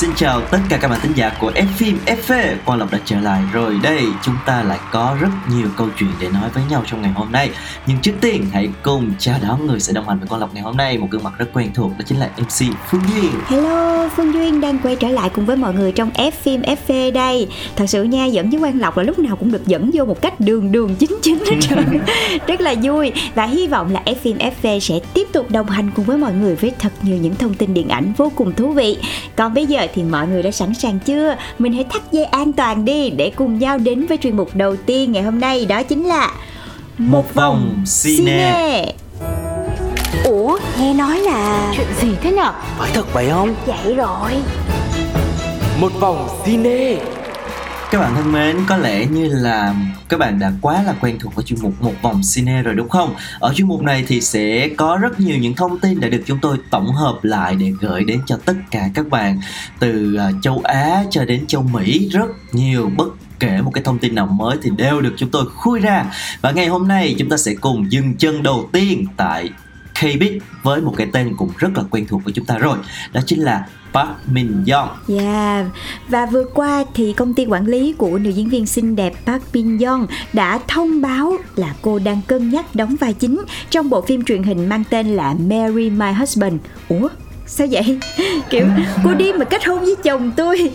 xin chào tất cả các bạn thính giả của F phim FV Quang Lộc đã trở lại rồi đây Chúng ta lại có rất nhiều câu chuyện để nói với nhau trong ngày hôm nay Nhưng trước tiên hãy cùng chào đón người sẽ đồng hành với Quang Lộc ngày hôm nay Một gương mặt rất quen thuộc đó chính là MC Phương Duyên Hello, Phương Duyên đang quay trở lại cùng với mọi người trong F phim FV đây. Thật sự nha, dẫn với Quang Lộc là lúc nào cũng được dẫn vô một cách đường đường chính chính hết trơn. Rất là vui và hy vọng là F phim FV sẽ tiếp tục đồng hành cùng với mọi người với thật nhiều những thông tin điện ảnh vô cùng thú vị. Còn bây giờ thì mọi người đã sẵn sàng chưa? Mình hãy thắt dây an toàn đi để cùng nhau đến với chuyên mục đầu tiên ngày hôm nay đó chính là Một vòng cine. Ủa, nghe nói là Chuyện gì thế nhở? Phải thật vậy không? vậy rồi. Một vòng cine các bạn thân mến, có lẽ như là các bạn đã quá là quen thuộc với chuyên mục Một Vòng Cine rồi đúng không? Ở chuyên mục này thì sẽ có rất nhiều những thông tin đã được chúng tôi tổng hợp lại để gửi đến cho tất cả các bạn Từ à, châu Á cho đến châu Mỹ rất nhiều bất kể một cái thông tin nào mới thì đều được chúng tôi khui ra Và ngày hôm nay chúng ta sẽ cùng dừng chân đầu tiên tại K-pop với một cái tên cũng rất là quen thuộc với chúng ta rồi Đó chính là Park Min Young Yeah. Và vừa qua thì công ty quản lý của nữ diễn viên xinh đẹp Park Min Young đã thông báo là cô đang cân nhắc đóng vai chính trong bộ phim truyền hình mang tên là Mary My Husband. Ủa? Sao vậy? Kiểu cô đi mà kết hôn với chồng tôi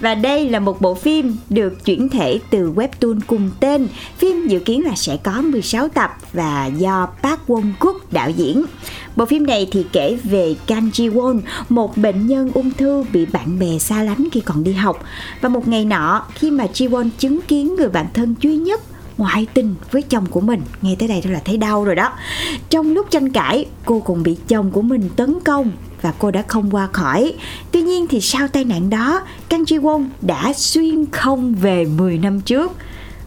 Và đây là một bộ phim được chuyển thể từ webtoon cùng tên Phim dự kiến là sẽ có 16 tập và do Park Won Kook đạo diễn Bộ phim này thì kể về Kang Ji Won, một bệnh nhân ung thư bị bạn bè xa lánh khi còn đi học. Và một ngày nọ, khi mà Ji Won chứng kiến người bạn thân duy nhất ngoại tình với chồng của mình. Nghe tới đây tôi là thấy đau rồi đó. Trong lúc tranh cãi cô cũng bị chồng của mình tấn công và cô đã không qua khỏi. Tuy nhiên thì sau tai nạn đó Kang Ji Won đã xuyên không về 10 năm trước.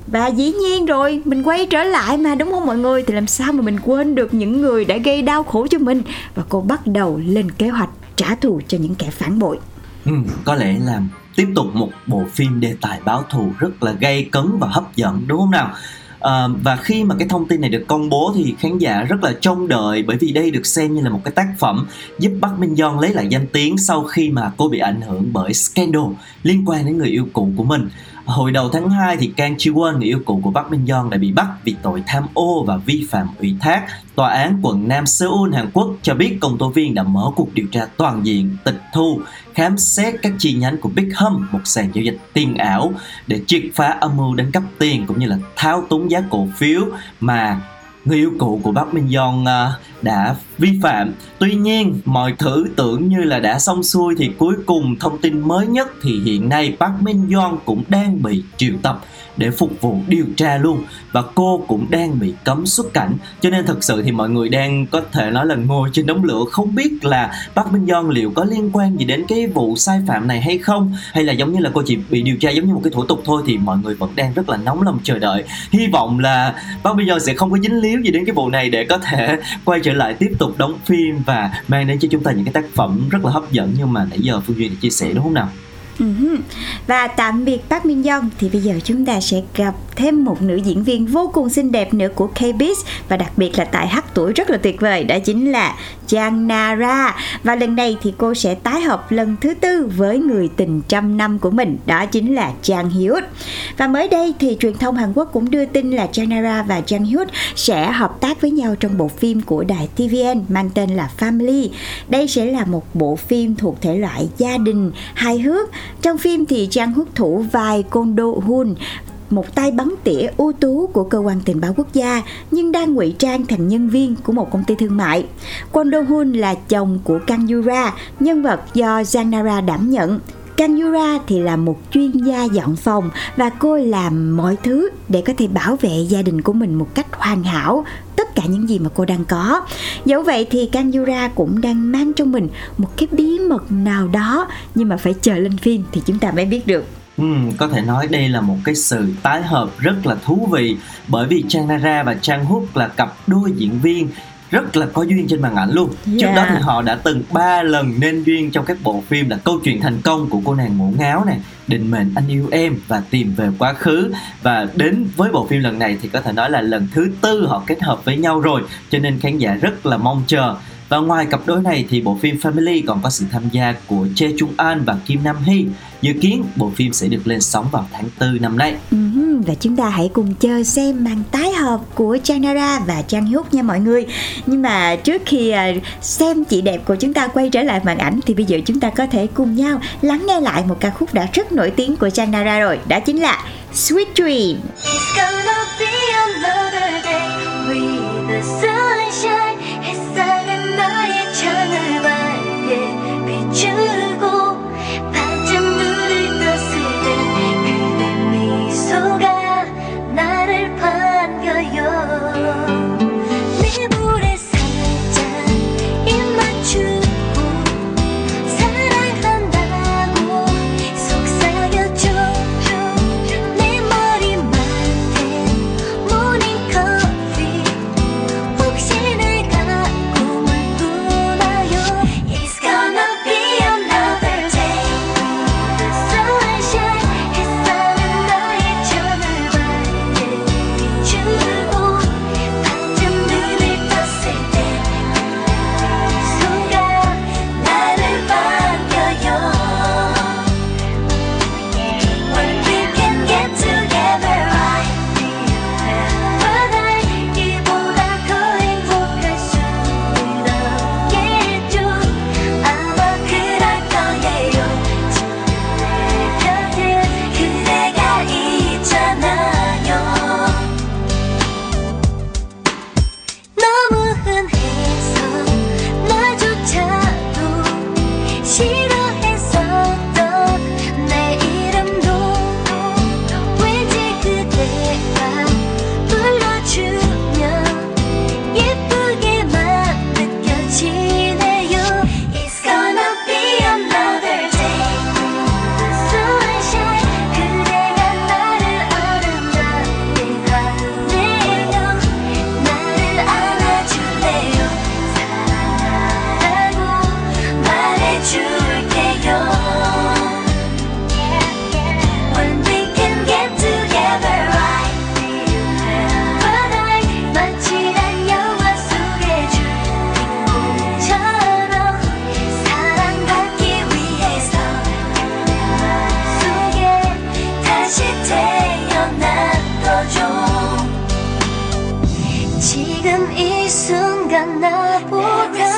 Và dĩ nhiên rồi, mình quay trở lại mà đúng không mọi người? Thì làm sao mà mình quên được những người đã gây đau khổ cho mình? Và cô bắt đầu lên kế hoạch trả thù cho những kẻ phản bội. Ừ, có lẽ là tiếp tục một bộ phim đề tài báo thù rất là gây cấn và hấp dẫn đúng không nào? À, và khi mà cái thông tin này được công bố thì khán giả rất là trông đợi bởi vì đây được xem như là một cái tác phẩm giúp Bắc Minh Yeon lấy lại danh tiếng sau khi mà cô bị ảnh hưởng bởi scandal liên quan đến người yêu cũ của mình. Hồi đầu tháng 2 thì Kang Chi Won, người yêu cũ của Bắc Minh Young đã bị bắt vì tội tham ô và vi phạm ủy thác. Tòa án quận Nam Seoul, Hàn Quốc cho biết công tố viên đã mở cuộc điều tra toàn diện, tịch thu, khám xét các chi nhánh của Big Hum, một sàn giao dịch tiền ảo để triệt phá âm mưu đánh cắp tiền cũng như là thao túng giá cổ phiếu mà người yêu cũ của Park Minh Young uh, à, đã vi phạm. Tuy nhiên, mọi thứ tưởng như là đã xong xuôi thì cuối cùng thông tin mới nhất thì hiện nay Park Min Young cũng đang bị triệu tập để phục vụ điều tra luôn và cô cũng đang bị cấm xuất cảnh cho nên thật sự thì mọi người đang có thể nói là ngồi trên đống lửa không biết là Park Min Young liệu có liên quan gì đến cái vụ sai phạm này hay không hay là giống như là cô chỉ bị điều tra giống như một cái thủ tục thôi thì mọi người vẫn đang rất là nóng lòng chờ đợi hy vọng là Park Min Young sẽ không có dính líu gì đến cái vụ này để có thể quay trở lại tiếp tục đóng phim và mang đến cho chúng ta những cái tác phẩm rất là hấp dẫn nhưng mà nãy giờ Phương Duyên đã chia sẻ, đúng không nào? Ừ và tạm biệt bác Minh Young thì bây giờ chúng ta sẽ gặp thêm một nữ diễn viên vô cùng xinh đẹp nữa của Kbiz và đặc biệt là tại hát tuổi rất là tuyệt vời, đó chính là Jang Nara và lần này thì cô sẽ tái hợp lần thứ tư với người tình trăm năm của mình, đó chính là Jang Hyuk và mới đây thì truyền thông Hàn Quốc cũng đưa tin là Jang Nara và Jang Hyuk sẽ hợp tác với nhau trong bộ phim của đài TVN mang tên là Family. Đây sẽ là một bộ phim thuộc thể loại gia đình hài hước. Trong phim thì Jang Hyuk thủ vai Kondo Hun một tay bắn tỉa ưu tú của cơ quan tình báo quốc gia nhưng đang ngụy trang thành nhân viên của một công ty thương mại. Kwon Do Hoon là chồng của Kang Yura, nhân vật do Jang Nara đảm nhận. Kang Yura thì là một chuyên gia dọn phòng và cô làm mọi thứ để có thể bảo vệ gia đình của mình một cách hoàn hảo. Tất cả những gì mà cô đang có dẫu vậy thì Kang Yura cũng đang mang trong mình một cái bí mật nào đó nhưng mà phải chờ lên phim thì chúng ta mới biết được Ừ, có thể nói đây là một cái sự tái hợp rất là thú vị bởi vì Chang Nara và Chang Hook là cặp đôi diễn viên rất là có duyên trên màn ảnh luôn. Yeah. trước đó thì họ đã từng ba lần nên duyên trong các bộ phim là câu chuyện thành công của cô nàng ngổ ngáo này định mệnh anh yêu em và tìm về quá khứ. Và đến với bộ phim lần này thì có thể nói là lần thứ tư họ kết hợp với nhau rồi cho nên khán giả rất là mong chờ và ngoài cặp đôi này thì bộ phim Family còn có sự tham gia của Chê Chung An và Kim Nam Hee. Dự kiến bộ phim sẽ được lên sóng vào tháng 4 năm nay. Ừ, và chúng ta hãy cùng chờ xem màn tái hợp của Chanara và Chang Hyuk nha mọi người. Nhưng mà trước khi à, xem chị đẹp của chúng ta quay trở lại màn ảnh thì bây giờ chúng ta có thể cùng nhau lắng nghe lại một ca khúc đã rất nổi tiếng của Chanara rồi. Đó chính là Sweet Dream. It's gonna 지금 이 순간 나보다.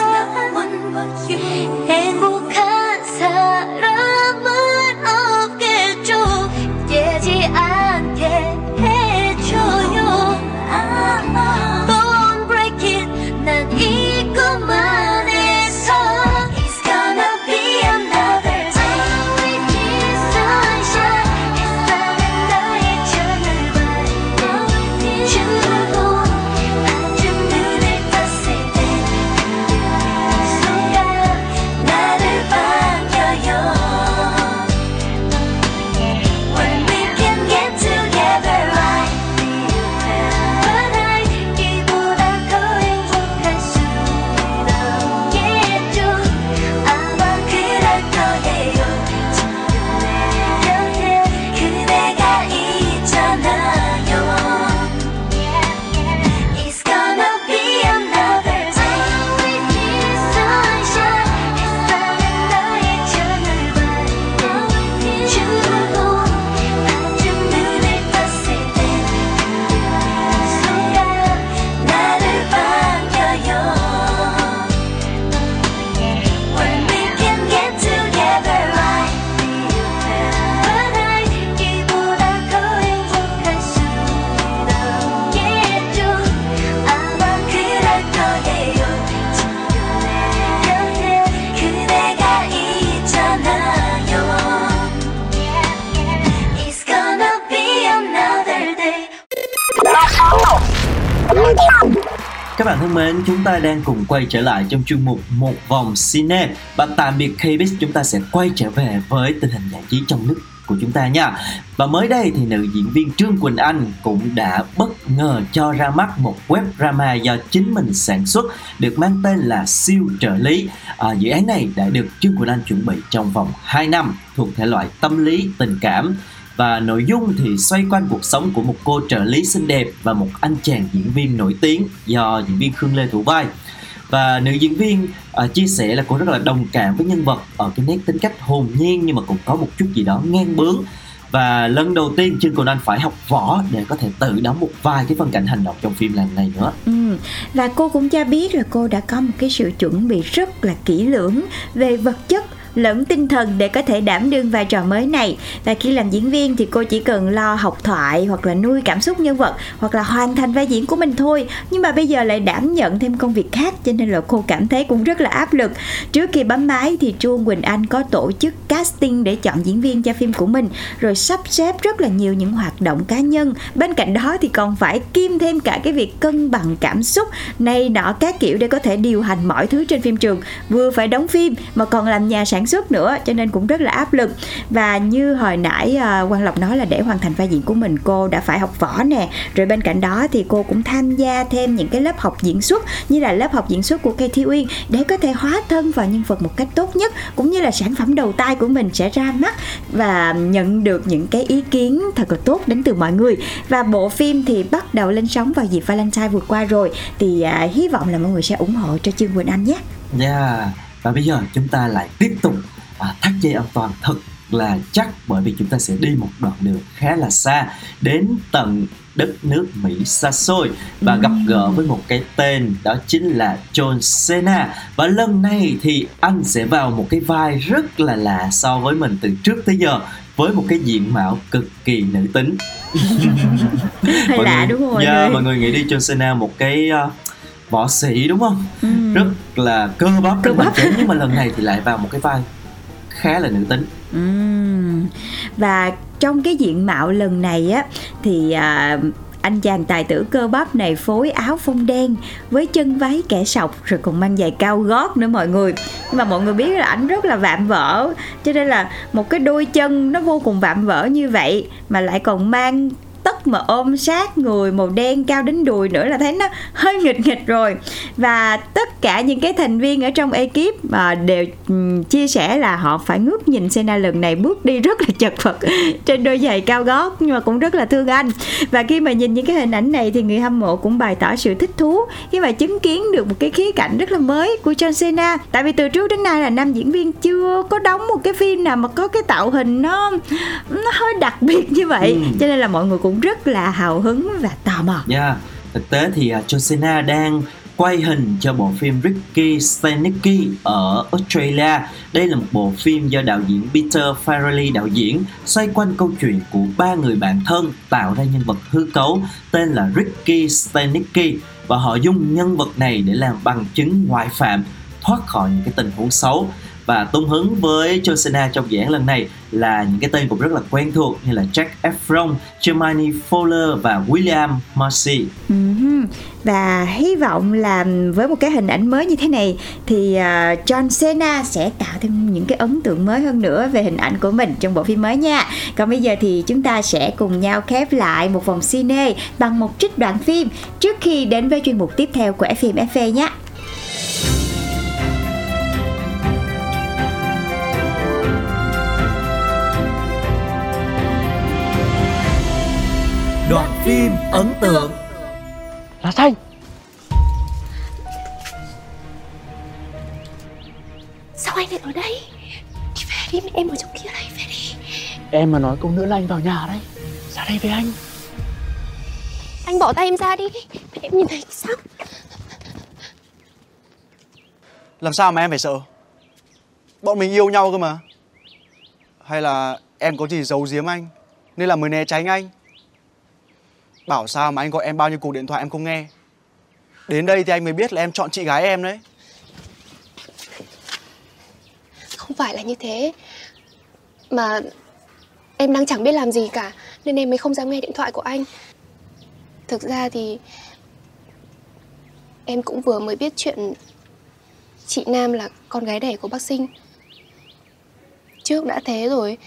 Quay trở lại trong chuyên mục Một vòng cine và tạm biệt KBIS chúng ta sẽ quay trở về với tình hình giải trí trong nước của chúng ta nha. Và mới đây thì nữ diễn viên Trương Quỳnh Anh cũng đã bất ngờ cho ra mắt một web drama do chính mình sản xuất được mang tên là Siêu trợ lý. À, dự án này đã được Trương Quỳnh Anh chuẩn bị trong vòng 2 năm thuộc thể loại tâm lý, tình cảm và nội dung thì xoay quanh cuộc sống của một cô trợ lý xinh đẹp và một anh chàng diễn viên nổi tiếng do diễn viên Khương Lê thủ vai và nữ diễn viên uh, chia sẻ là cô rất là đồng cảm với nhân vật ở cái nét tính cách hồn nhiên nhưng mà cũng có một chút gì đó ngang bướng và lần đầu tiên Trương Quỳnh Anh phải học võ để có thể tự đóng một vài cái phân cảnh hành động trong phim lần này nữa. Ừ. Và cô cũng cho biết là cô đã có một cái sự chuẩn bị rất là kỹ lưỡng về vật chất lẫn tinh thần để có thể đảm đương vai trò mới này. Và khi làm diễn viên thì cô chỉ cần lo học thoại hoặc là nuôi cảm xúc nhân vật hoặc là hoàn thành vai diễn của mình thôi. Nhưng mà bây giờ lại đảm nhận thêm công việc khác, cho nên là cô cảm thấy cũng rất là áp lực. Trước khi bấm máy thì Chuông Quỳnh Anh có tổ chức casting để chọn diễn viên cho phim của mình, rồi sắp xếp rất là nhiều những hoạt động cá nhân. Bên cạnh đó thì còn phải kiêm thêm cả cái việc cân bằng cảm xúc này nọ các kiểu để có thể điều hành mọi thứ trên phim trường. Vừa phải đóng phim mà còn làm nhà sản xuất nữa cho nên cũng rất là áp lực và như hồi nãy uh, Quang Lộc nói là để hoàn thành vai diễn của mình cô đã phải học võ nè rồi bên cạnh đó thì cô cũng tham gia thêm những cái lớp học diễn xuất như là lớp học diễn xuất của Cây Thi Uyên để có thể hóa thân vào nhân vật một cách tốt nhất cũng như là sản phẩm đầu tay của mình sẽ ra mắt và nhận được những cái ý kiến thật là tốt đến từ mọi người và bộ phim thì bắt đầu lên sóng vào dịp Valentine vừa qua rồi thì uh, hy vọng là mọi người sẽ ủng hộ cho Trương Quỳnh Anh nhé. Yeah. Và bây giờ chúng ta lại tiếp tục à, thắt dây an toàn thật là chắc bởi vì chúng ta sẽ đi một đoạn đường khá là xa đến tận đất nước Mỹ xa xôi và gặp gỡ với một cái tên đó chính là John Cena. Và lần này thì anh sẽ vào một cái vai rất là lạ so với mình từ trước tới giờ với một cái diện mạo cực kỳ nữ tính. Hơi lạ người, đúng không mọi yeah, người? mọi người nghĩ đi John Cena một cái uh, võ sĩ đúng không Ừ. rất là cơ bắp Cơ bắp. chén nhưng mà lần này thì lại vào một cái vai khá là nữ tính Ừm. Và trong cái diện mạo lần này á thì à, anh chàng tài tử cơ bắp này phối áo phông đen với chân váy kẻ sọc rồi còn mang giày cao gót nữa mọi người nhưng mà mọi người biết là ảnh rất là vạm vỡ cho nên là một cái đôi chân nó vô cùng vạm vỡ như vậy mà lại còn mang tất mà ôm sát người màu đen cao đến đùi nữa là thấy nó hơi nghịch nghịch rồi. Và tất cả những cái thành viên ở trong ekip mà đều ừm, chia sẻ là họ phải ngước nhìn Senna lần này bước đi rất là chật vật trên đôi giày cao gót nhưng mà cũng rất là thương anh. Và khi mà nhìn những cái hình ảnh này thì người hâm mộ cũng bày tỏ sự thích thú khi mà chứng kiến được một cái khía cạnh rất là mới của John Cena. Tại vì từ trước đến nay là nam diễn viên chưa có đóng một cái phim nào mà có cái tạo hình nó nó hơi đặc biệt như vậy. Ừ. cho nên là mọi người cũng rất là hào hứng và tò mò Yeah. Thực tế thì uh, đang quay hình cho bộ phim Ricky Stenicki ở Australia. Đây là một bộ phim do đạo diễn Peter Farrelly đạo diễn, xoay quanh câu chuyện của ba người bạn thân tạo ra nhân vật hư cấu tên là Ricky Stenicki và họ dùng nhân vật này để làm bằng chứng ngoại phạm thoát khỏi những cái tình huống xấu và tung hứng với John trong dự án lần này là những cái tên cũng rất là quen thuộc như là Jack Efron, Germany Fowler và William Macy. Ừm, Và hy vọng là với một cái hình ảnh mới như thế này thì à, John Cena sẽ tạo thêm những cái ấn tượng mới hơn nữa về hình ảnh của mình trong bộ phim mới nha. Còn bây giờ thì chúng ta sẽ cùng nhau khép lại một vòng cine bằng một trích đoạn phim trước khi đến với chuyên mục tiếp theo của FM FV nhé. Phim ấn tượng. Lá xanh Sao anh lại ở đây? Đi về đi, em ở trong kia này, về đi. Em mà nói câu nữa là anh vào nhà đấy. Ra đây với anh. Anh bỏ tay em ra đi. Để em nhìn thấy sao? Làm sao mà em phải sợ? Bọn mình yêu nhau cơ mà. Hay là em có gì giấu giếm anh Nên là mới né tránh anh Bảo sao mà anh gọi em bao nhiêu cuộc điện thoại em không nghe? Đến đây thì anh mới biết là em chọn chị gái em đấy. Không phải là như thế. Mà em đang chẳng biết làm gì cả Nên em mới không dám nghe điện thoại của anh. Thực ra thì em cũng vừa mới biết chuyện chị Nam là con gái đẻ của bác Sinh. Trước đã thế rồi,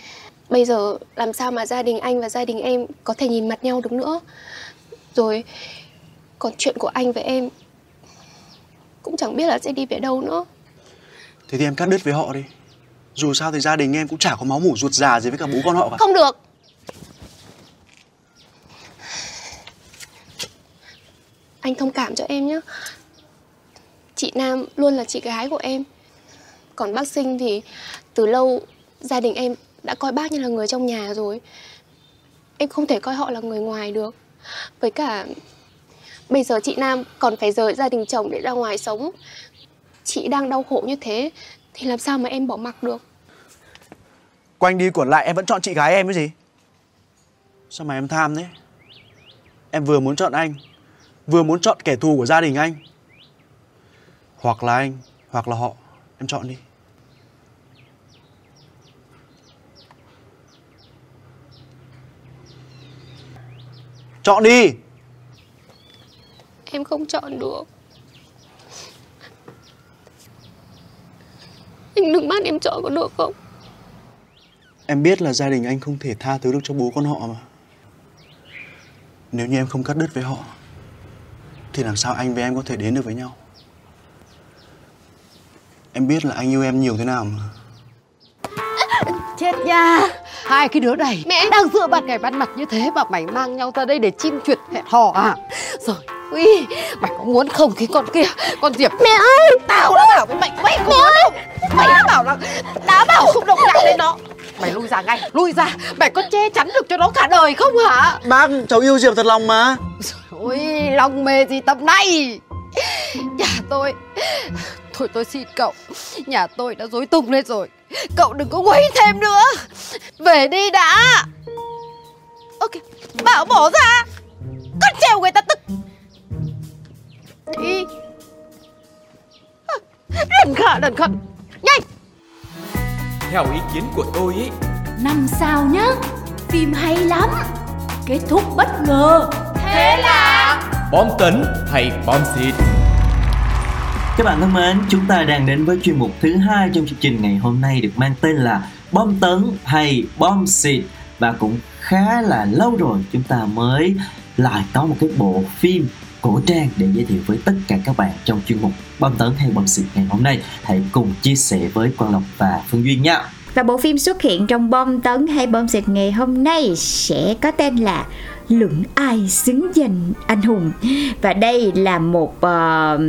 bây giờ làm sao mà gia đình anh và gia đình em có thể nhìn mặt nhau được nữa. Rồi còn chuyện của anh với em cũng chẳng biết là sẽ đi về đâu nữa. Thế thì em cắt đứt với họ đi Dù sao thì gia đình em cũng chả có máu mủ ruột già gì với cả bố con họ cả Không được. Anh thông cảm cho em nhé. Chị Nam luôn là chị gái của em. Còn bác Sinh thì từ lâu gia đình em đã coi bác như là người trong nhà rồi. Em không thể coi họ là người ngoài được. Với cả, bây giờ chị Nam còn phải rời gia đình chồng để ra ngoài sống. Chị đang đau khổ như thế, thì làm sao mà em bỏ mặc được. Quanh đi quẩn lại, em vẫn chọn chị gái em cái gì Sao mà em tham thế Em vừa muốn chọn anh, Vừa muốn chọn kẻ thù của gia đình anh Hoặc là anh, Hoặc là họ, Em chọn đi Chọn đi. Em không chọn được. Anh đừng bắt em chọn có được không? Em biết là gia đình anh không thể tha thứ được cho bố con họ mà. Nếu như em không cắt đứt với họ Thì làm sao anh với em có thể đến được với nhau? Em biết là anh yêu em nhiều thế nào mà. Chết nha Hai cái đứa này Mẹ! Đang dựa ban ngày ban mặt như thế Mà mày mang nhau ra đây để chim chuyện hẹn hò à? Rồi Ui, mày có muốn không cái con kia Con Diệp? Mẹ ơi! Tao đã bảo với mày Mày không muốn đâu. Mày đã bảo là Đã bảo không động chạm đến nó Mày lui ra ngay Lui ra. Mày có che chắn được cho nó cả đời không hả? Bác, cháu yêu Diệp thật lòng mà. Ôi, lòng mề gì tầm này Nhà tôi Thôi tôi xin cậu. Nhà tôi đã dối tung lên rồi Cậu đừng có quấy thêm nữa. Về đi đã. Ok Bảo bỏ ra. Con trèo người ta tức. Đi. Đần khả đần khẩn Nhanh. Theo ý kiến của tôi ý. Năm sao nhá Phim hay lắm. Kết thúc bất ngờ. Thế là? Bom tấn hay bom xịt các bạn thân mến, chúng ta đang đến với chuyên mục thứ hai trong chương trình ngày hôm nay được mang tên là Bom tấn hay bom xịt và cũng khá là lâu rồi chúng ta mới lại có một cái bộ phim cổ trang để giới thiệu với tất cả các bạn trong chuyên mục bom tấn hay bom xịt ngày hôm nay. Hãy cùng chia sẻ với Quang Lộc và Phương Duyên nha. Và bộ phim xuất hiện trong bom tấn hay bom xịt ngày hôm nay sẽ có tên là Luận ai xứng danh anh hùng Và đây là một uh,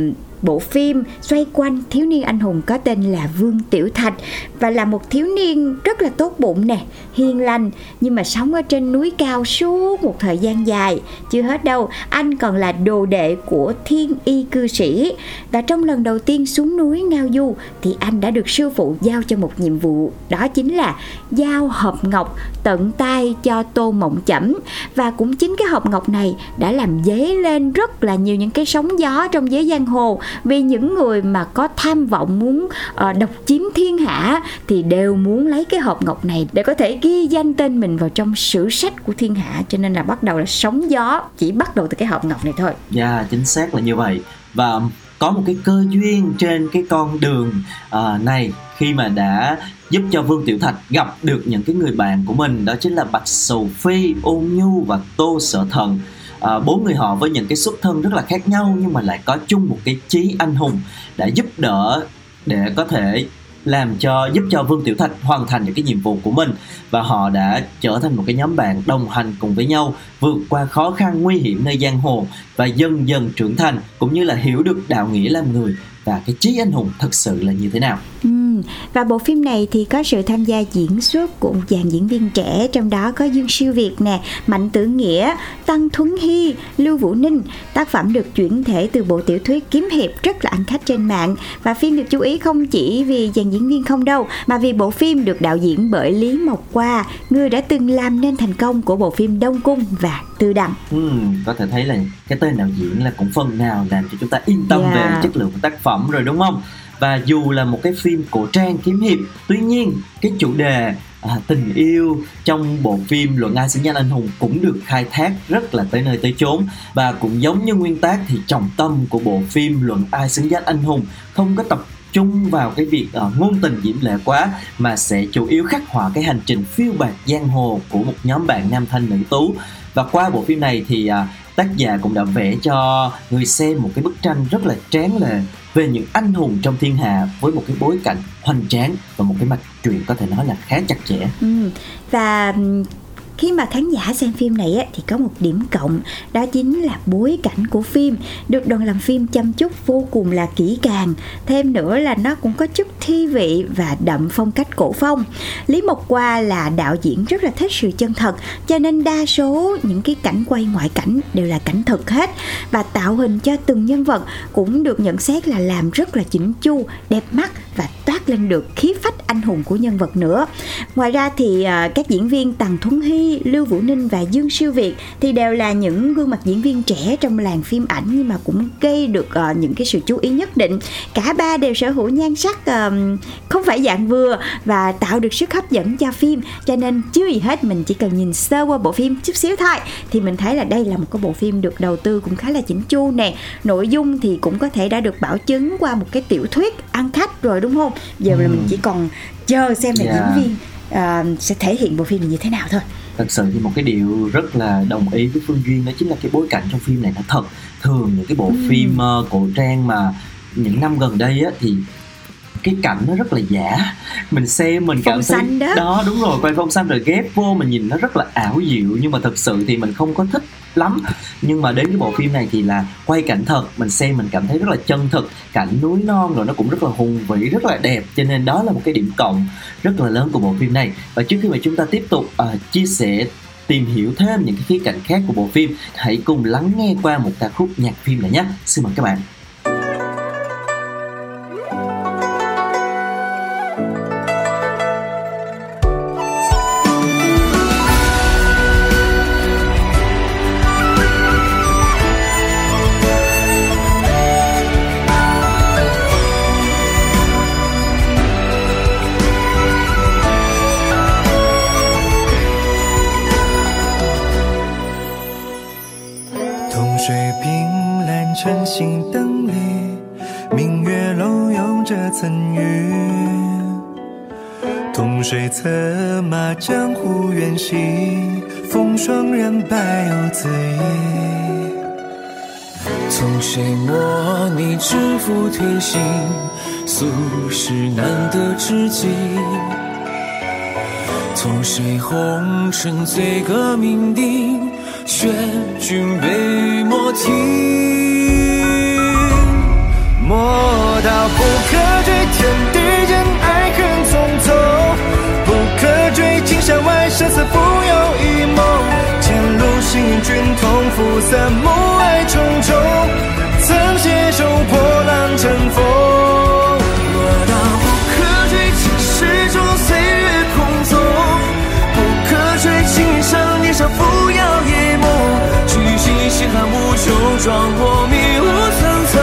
bộ phim xoay quanh thiếu niên anh hùng có tên là Vương Tiểu Thạch Và là một thiếu niên rất là tốt bụng nè, hiền lành Nhưng mà sống ở trên núi cao suốt một thời gian dài. Chưa hết đâu, anh còn là đồ đệ của thiên y cư sĩ. Và trong lần đầu tiên xuống núi Ngao Du Thì anh đã được sư phụ giao cho một nhiệm vụ Đó chính là giao hộp ngọc tận tay cho Tô Mộng Chẩm. Và cũng chính cái hộp ngọc này đã làm dấy lên rất là nhiều những cái sóng gió trong giới giang hồ. Vì những người mà có tham vọng muốn uh, độc chiếm thiên hạ Thì đều muốn lấy cái hộp ngọc này để có thể ghi danh tên mình vào trong sử sách của thiên hạ Cho nên là bắt đầu là sóng gió chỉ bắt đầu từ cái hộp ngọc này thôi Dạ, chính xác là như vậy. Và có một cái cơ duyên trên cái con đường uh, này khi mà đã giúp cho Vương Tiểu Thạch gặp được những cái người bạn của mình đó chính là Bạch Sầu Phi, Ôn Nhu và Tô Sở Thần. Ờ, à, bốn người họ với những cái xuất thân rất là khác nhau nhưng mà lại có chung một cái chí anh hùng đã giúp đỡ để có thể làm cho giúp cho Vương Tiểu Thạch hoàn thành những cái nhiệm vụ của mình. Và họ đã trở thành một cái nhóm bạn đồng hành cùng với nhau vượt qua khó khăn nguy hiểm nơi giang hồ và dần dần trưởng thành cũng như là hiểu được đạo nghĩa làm người và cái trí anh hùng thực sự là như thế nào. Ừ. Và bộ phim này thì có sự tham gia diễn xuất của một dàn diễn viên trẻ Trong đó có Dương Siêu Việt nè, Mạnh Tử Nghĩa, Tăng Thuấn Hy, Lưu Vũ Ninh Tác phẩm được chuyển thể từ bộ tiểu thuyết kiếm hiệp rất là ăn khách trên mạng Và phim được chú ý không chỉ vì dàn diễn viên không đâu Mà vì bộ phim được đạo diễn bởi Lý Mộc Qua Người đã từng làm nên thành công của bộ phim Đông Cung và Tư Đằng Hmm, có thể thấy là cái tên đạo diễn là cũng phần nào làm cho chúng ta yên tâm Yeah. về chất lượng của tác phẩm rồi đúng không? Và dù là một cái phim cổ trang kiếm hiệp, tuy nhiên cái chủ đề à, tình yêu trong bộ phim luận ai xứng danh anh hùng cũng được khai thác rất là tới nơi tới chốn và cũng giống như nguyên tác thì trọng tâm của bộ phim luận ai xứng danh anh hùng không có tập trung vào cái việc uh, ngôn tình diễm lệ quá mà sẽ chủ yếu khắc họa cái hành trình phiêu bạt giang hồ của một nhóm bạn nam thanh nữ tú và qua bộ phim này thì à, tác giả cũng đã vẽ cho người xem một cái bức tranh rất là tráng lệ về những anh hùng trong thiên hạ với một cái bối cảnh hoành tráng và một cái mạch truyện có thể nói là khá chặt chẽ. Ừ. Và khi mà khán giả xem phim này á, thì có một điểm cộng đó chính là bối cảnh của phim. Được đoàn làm phim chăm chút vô cùng là kỹ càng thêm nữa là nó cũng có chút thi vị và đậm phong cách cổ phong. Lý mộc qua là đạo diễn rất là thích sự chân thật cho nên đa số những cái cảnh quay ngoại cảnh đều là cảnh thực hết. Và tạo hình cho từng nhân vật cũng được nhận xét là làm rất là chỉnh chu đẹp mắt và toát lên được khí phách anh hùng của nhân vật nữa. Ngoài ra thì à, các diễn viên tằng thuấn hy lưu vũ ninh và dương siêu việt thì đều là những gương mặt diễn viên trẻ trong làng phim ảnh nhưng mà cũng gây được uh, những cái sự chú ý nhất định. Cả ba đều sở hữu nhan sắc uh, không phải dạng vừa và tạo được sức hấp dẫn cho phim cho nên chưa gì hết mình chỉ cần nhìn sơ qua bộ phim chút xíu thôi. Thì mình thấy là đây là một cái bộ phim được đầu tư cũng khá là chỉnh chu nè. Nội dung thì cũng có thể đã được bảo chứng qua một cái tiểu thuyết ăn khách rồi đúng không? Giờ ừ. là mình chỉ còn chờ xem là yeah. diễn viên uh, sẽ thể hiện bộ phim này như thế nào thôi thật sự thì một cái điều rất là đồng ý với phương duyên đó chính là cái bối cảnh trong phim này nó thật thường những cái bộ ừ. phim uh, cổ trang mà những năm gần đây á thì cái cảnh nó rất là giả mình xem mình cảm thấy đó. đó đúng rồi quay phong xanh rồi ghép vô mình nhìn nó rất là ảo diệu nhưng mà thật sự thì mình không có thích lắm. Nhưng mà đến cái bộ phim này thì là quay cảnh thật mình xem mình cảm thấy rất là chân thực cảnh núi non rồi nó cũng rất là hùng vĩ rất là đẹp. Cho nên đó là một cái điểm cộng rất là lớn của bộ phim này. Và trước khi mà chúng ta tiếp tục uh, chia sẻ tìm hiểu thêm những cái khía cạnh khác của bộ phim hãy cùng lắng nghe qua một ca khúc nhạc phim này nhé. Xin mời các bạn. 从谁策马江湖远行？风霜染白又醉依？从谁模拟知否推心？俗世难得知己。从谁红尘醉歌酩酊？劝君杯莫停。莫道不可追，天地。山外生死不由一梦。前路行云君同赴，三暮霭重重。曾携手破浪乘风，我道不可追，情史中岁月空纵；不可追，青云上年少扶摇一梦。举起星汉无穷，壮阔迷雾层层，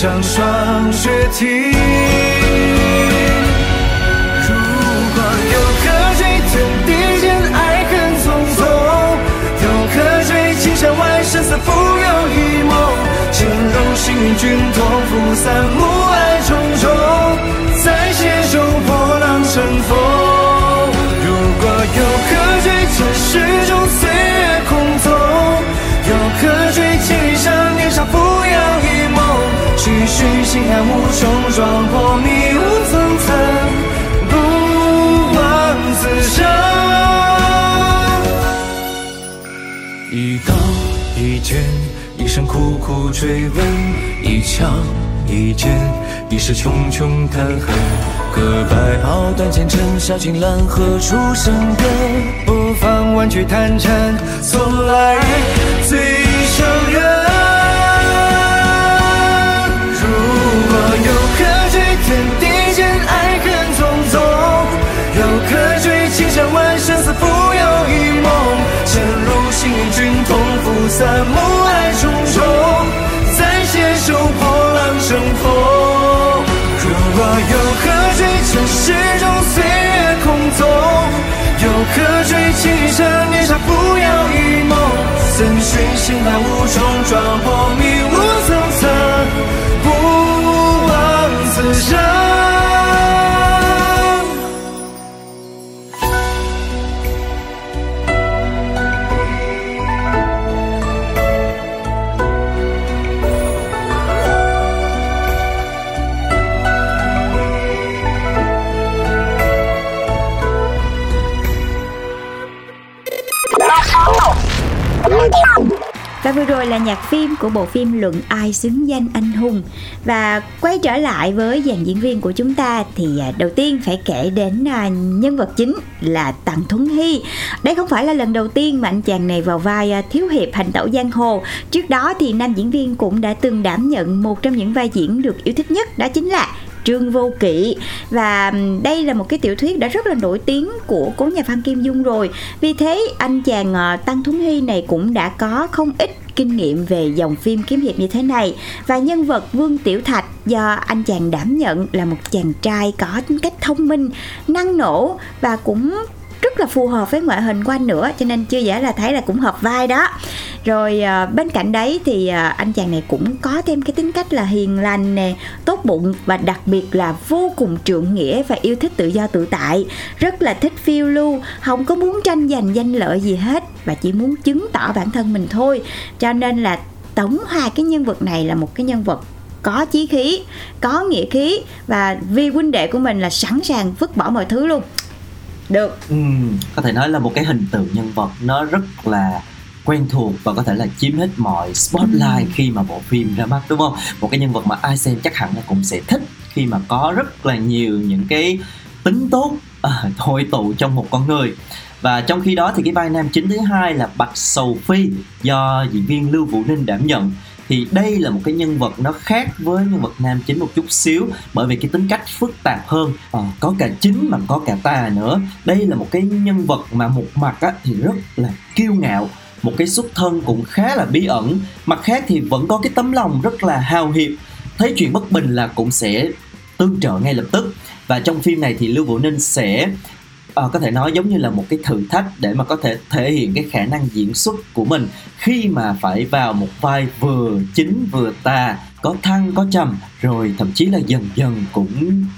上霜雪停。如果有可追天地间爱恨匆匆，有可追青山外生死蜉蝣一梦。情如星云君同，赴散暮霭重重。再携手破浪乘风。心寒无穷，撞破迷雾层层，不枉此生。一刀一剑，一生苦苦追问；一枪一剑，一世茕茕叹恨。各白袍断前尘，笑尽蓝河处生根。不妨万曲弹尘，从来最伤人。散暮霭重重，再携手破浪乘风。如果有何追，尘世中岁月空纵；有何追，请遇上年少不要一梦。怎寻星汉无穷，撞破迷雾 Và vừa rồi là nhạc phim của bộ phim Luận Ai Xứng Danh Anh Hùng. Và quay trở lại với dàn diễn viên của chúng ta Thì à, đầu tiên phải kể đến à, nhân vật chính là Tặng Thuấn Hy. Đây không phải là lần đầu tiên mà anh chàng này vào vai à, thiếu hiệp hành tẩu giang hồ. Trước đó thì nam diễn viên cũng đã từng đảm nhận một trong những vai diễn được yêu thích nhất, Đó chính là Trương Vô Kỵ. Và đây là một cái tiểu thuyết đã rất là nổi tiếng của cố nhà văn Kim Dung rồi. Vì thế anh chàng ờ, Tăng Thuấn Hy này cũng đã có không ít kinh nghiệm về dòng phim kiếm hiệp như thế này. Và nhân vật Vương Tiểu Thạch do anh chàng đảm nhận là một chàng trai có tính cách thông minh, năng nổ và cũng rất là phù hợp với ngoại hình của anh nữa cho nên chưa dễ là thấy là cũng hợp vai đó. Rồi à, bên cạnh đấy thì à, anh chàng này cũng có thêm cái tính cách là hiền lành nè tốt bụng và đặc biệt là vô cùng trượng nghĩa và yêu thích tự do tự tại. Rất là thích phiêu lưu không có muốn tranh giành danh lợi gì hết và chỉ muốn chứng tỏ bản thân mình thôi. Cho nên là tổng hòa cái nhân vật này là một cái nhân vật có chí khí có nghĩa khí và vì huynh đệ của mình là sẵn sàng vứt bỏ mọi thứ luôn được Ừ, có thể nói là một cái hình tượng nhân vật nó rất là quen thuộc và có thể là chiếm hết mọi spotlight khi mà bộ phim ra mắt đúng không? Một cái nhân vật mà ai xem chắc hẳn là cũng sẽ thích khi mà có rất là nhiều những cái tính tốt à, hội tụ trong một con người. Và trong khi đó thì cái vai nam chính thứ hai là Bạch Sầu Phi do diễn viên Lưu Vũ Ninh đảm nhận thì đây là một cái nhân vật nó khác với nhân vật nam chính một chút xíu bởi vì cái tính cách phức tạp hơn. À, có cả chính mà có cả tà nữa. Đây là một cái nhân vật mà một mặt á, thì rất là kiêu ngạo một cái xuất thân cũng khá là bí ẩn. Mặt khác thì vẫn có cái tấm lòng rất là hào hiệp thấy chuyện bất bình là cũng sẽ tương trợ ngay lập tức. Và trong phim này thì lưu vũ ninh sẽ uh, có thể nói giống như là một cái thử thách để mà có thể thể hiện cái khả năng diễn xuất của mình khi mà phải vào một vai vừa chính vừa tà có thăng có trầm rồi thậm chí là dần dần cũng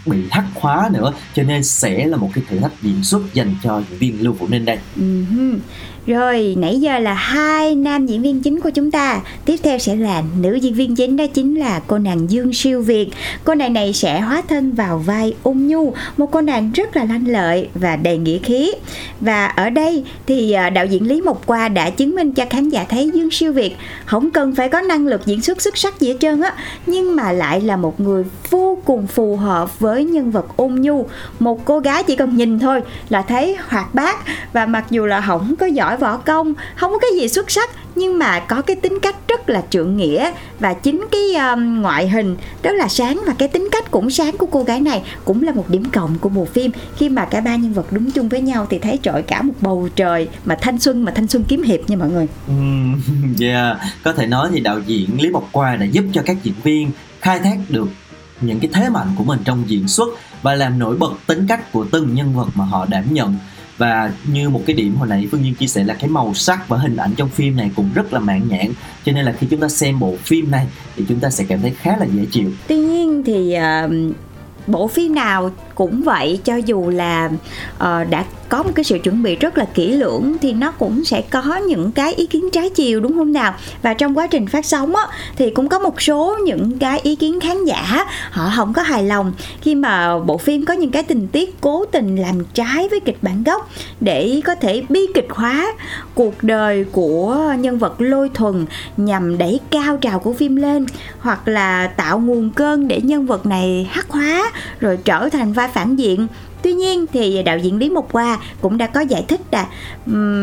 bị thắt khóa nữa cho nên sẽ là một cái thử thách diễn xuất dành cho diễn viên lưu vũ ninh đây. Ừm, Rồi nãy giờ là hai nam diễn viên chính của chúng ta. Tiếp theo sẽ là nữ diễn viên chính đó chính là cô nàng Dương Siêu Việt. Cô nàng này sẽ hóa thân vào vai ung nhu Một cô nàng rất là lanh lợi và đầy nghĩa khí. Và ở đây thì ờ, đạo diễn Lý Mộc Qua đã chứng minh cho khán giả thấy Dương Siêu Việt Không cần phải có năng lực diễn xuất xuất sắc gì hết trơn á Nhưng mà lại là là một người vô cùng phù hợp với nhân vật ung nhu. Một cô gái chỉ cần nhìn thôi là thấy hoạt bát. Và mặc dù là không có giỏi võ công Không có cái gì xuất sắc Nhưng mà có cái tính cách rất là trượng nghĩa. Và chính cái um, ngoại hình rất là sáng Và cái tính cách cũng sáng của cô gái này Cũng là một điểm cộng của bộ phim. Khi mà cả ba nhân vật đúng chung với nhau Thì thấy trội cả một bầu trời Mà thanh xuân mà thanh xuân kiếm hiệp nha mọi người. Ừ, yeah. có thể nói thì đạo diễn Lý Mộc Qua đã giúp cho các diễn viên khai thác được những cái thế mạnh của mình trong diễn xuất và làm nổi bật tính cách của từng nhân vật mà họ đảm nhận. Và như một cái điểm hồi nãy phương nhiên chia sẻ là cái màu sắc và hình ảnh trong phim này cũng rất là mãn nhãn. Cho nên là khi chúng ta xem bộ phim này thì chúng ta sẽ cảm thấy khá là dễ chịu. Tuy nhiên thì uh, bộ phim nào cũng vậy cho dù là uh, đã có một cái sự chuẩn bị rất là kỹ lưỡng thì nó cũng sẽ có những cái ý kiến trái chiều đúng không nào? Và trong quá trình phát sóng á, thì cũng có một số những cái ý kiến khán giả họ không có hài lòng khi mà bộ phim có những cái tình tiết cố tình làm trái với kịch bản gốc để có thể bi kịch hóa cuộc đời của nhân vật lôi thuần nhằm đẩy cao trào của phim lên hoặc là tạo nguồn cơn để nhân vật này hắc hóa rồi trở thành vai phản diện Tuy nhiên thì đạo diễn Lý Mộc Hoa cũng đã có giải thích là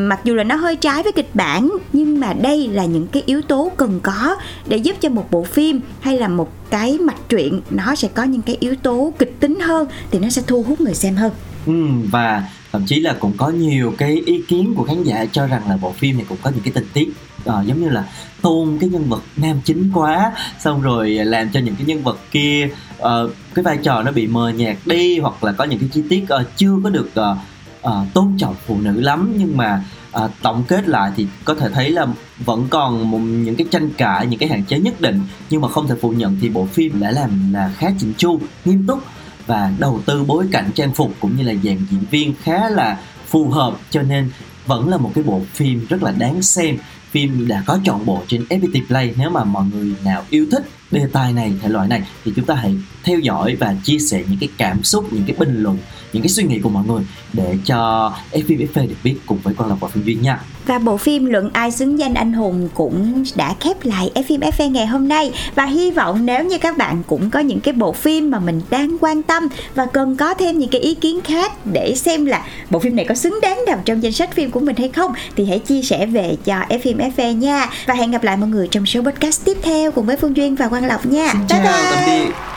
mặc dù là nó hơi trái với kịch bản nhưng mà đây là những cái yếu tố cần có để giúp cho một bộ phim hay là một cái mạch truyện nó sẽ có những cái yếu tố kịch tính hơn thì nó sẽ thu hút người xem hơn. Ừ, và thậm chí là cũng có nhiều cái ý kiến của khán giả cho rằng là bộ phim này cũng có những cái tình tiết uh, giống như là tôn cái nhân vật nam chính quá xong rồi làm cho những cái nhân vật kia uh, cái vai trò nó bị mờ nhạt đi hoặc là có những cái chi tiết uh, chưa có được uh, uh, tôn trọng phụ nữ lắm. Nhưng mà uh, tổng kết lại thì có thể thấy là vẫn còn một, những cái tranh cãi những cái hạn chế nhất định. Nhưng mà không thể phủ nhận thì bộ phim đã làm là khá chỉnh chu nghiêm túc và đầu tư bối cảnh trang phục cũng như là dàn diễn viên khá là phù hợp. Cho nên vẫn là một cái bộ phim rất là đáng xem phim đã có trọn bộ trên FPT Play. Nếu mà mọi người nào yêu thích đề tài này, thể loại này, thì chúng ta hãy theo dõi và chia sẻ những cái cảm xúc, những cái bình luận, những cái suy nghĩ của mọi người để cho FPFP được biết cùng với quan lập và phim viên nha và bộ phim Luận ai xứng danh anh hùng cũng đã khép lại phim FV ngày hôm nay và hy vọng nếu như các bạn cũng có những cái bộ phim mà mình đang quan tâm và cần có thêm những cái ý kiến khác để xem là bộ phim này có xứng đáng nằm trong danh sách phim của mình hay không thì hãy chia sẻ về cho phim FV nha và hẹn gặp lại mọi người trong số podcast tiếp theo cùng với Phương Duyên và Quang Lộc nha. Xin chào, tạm biệt.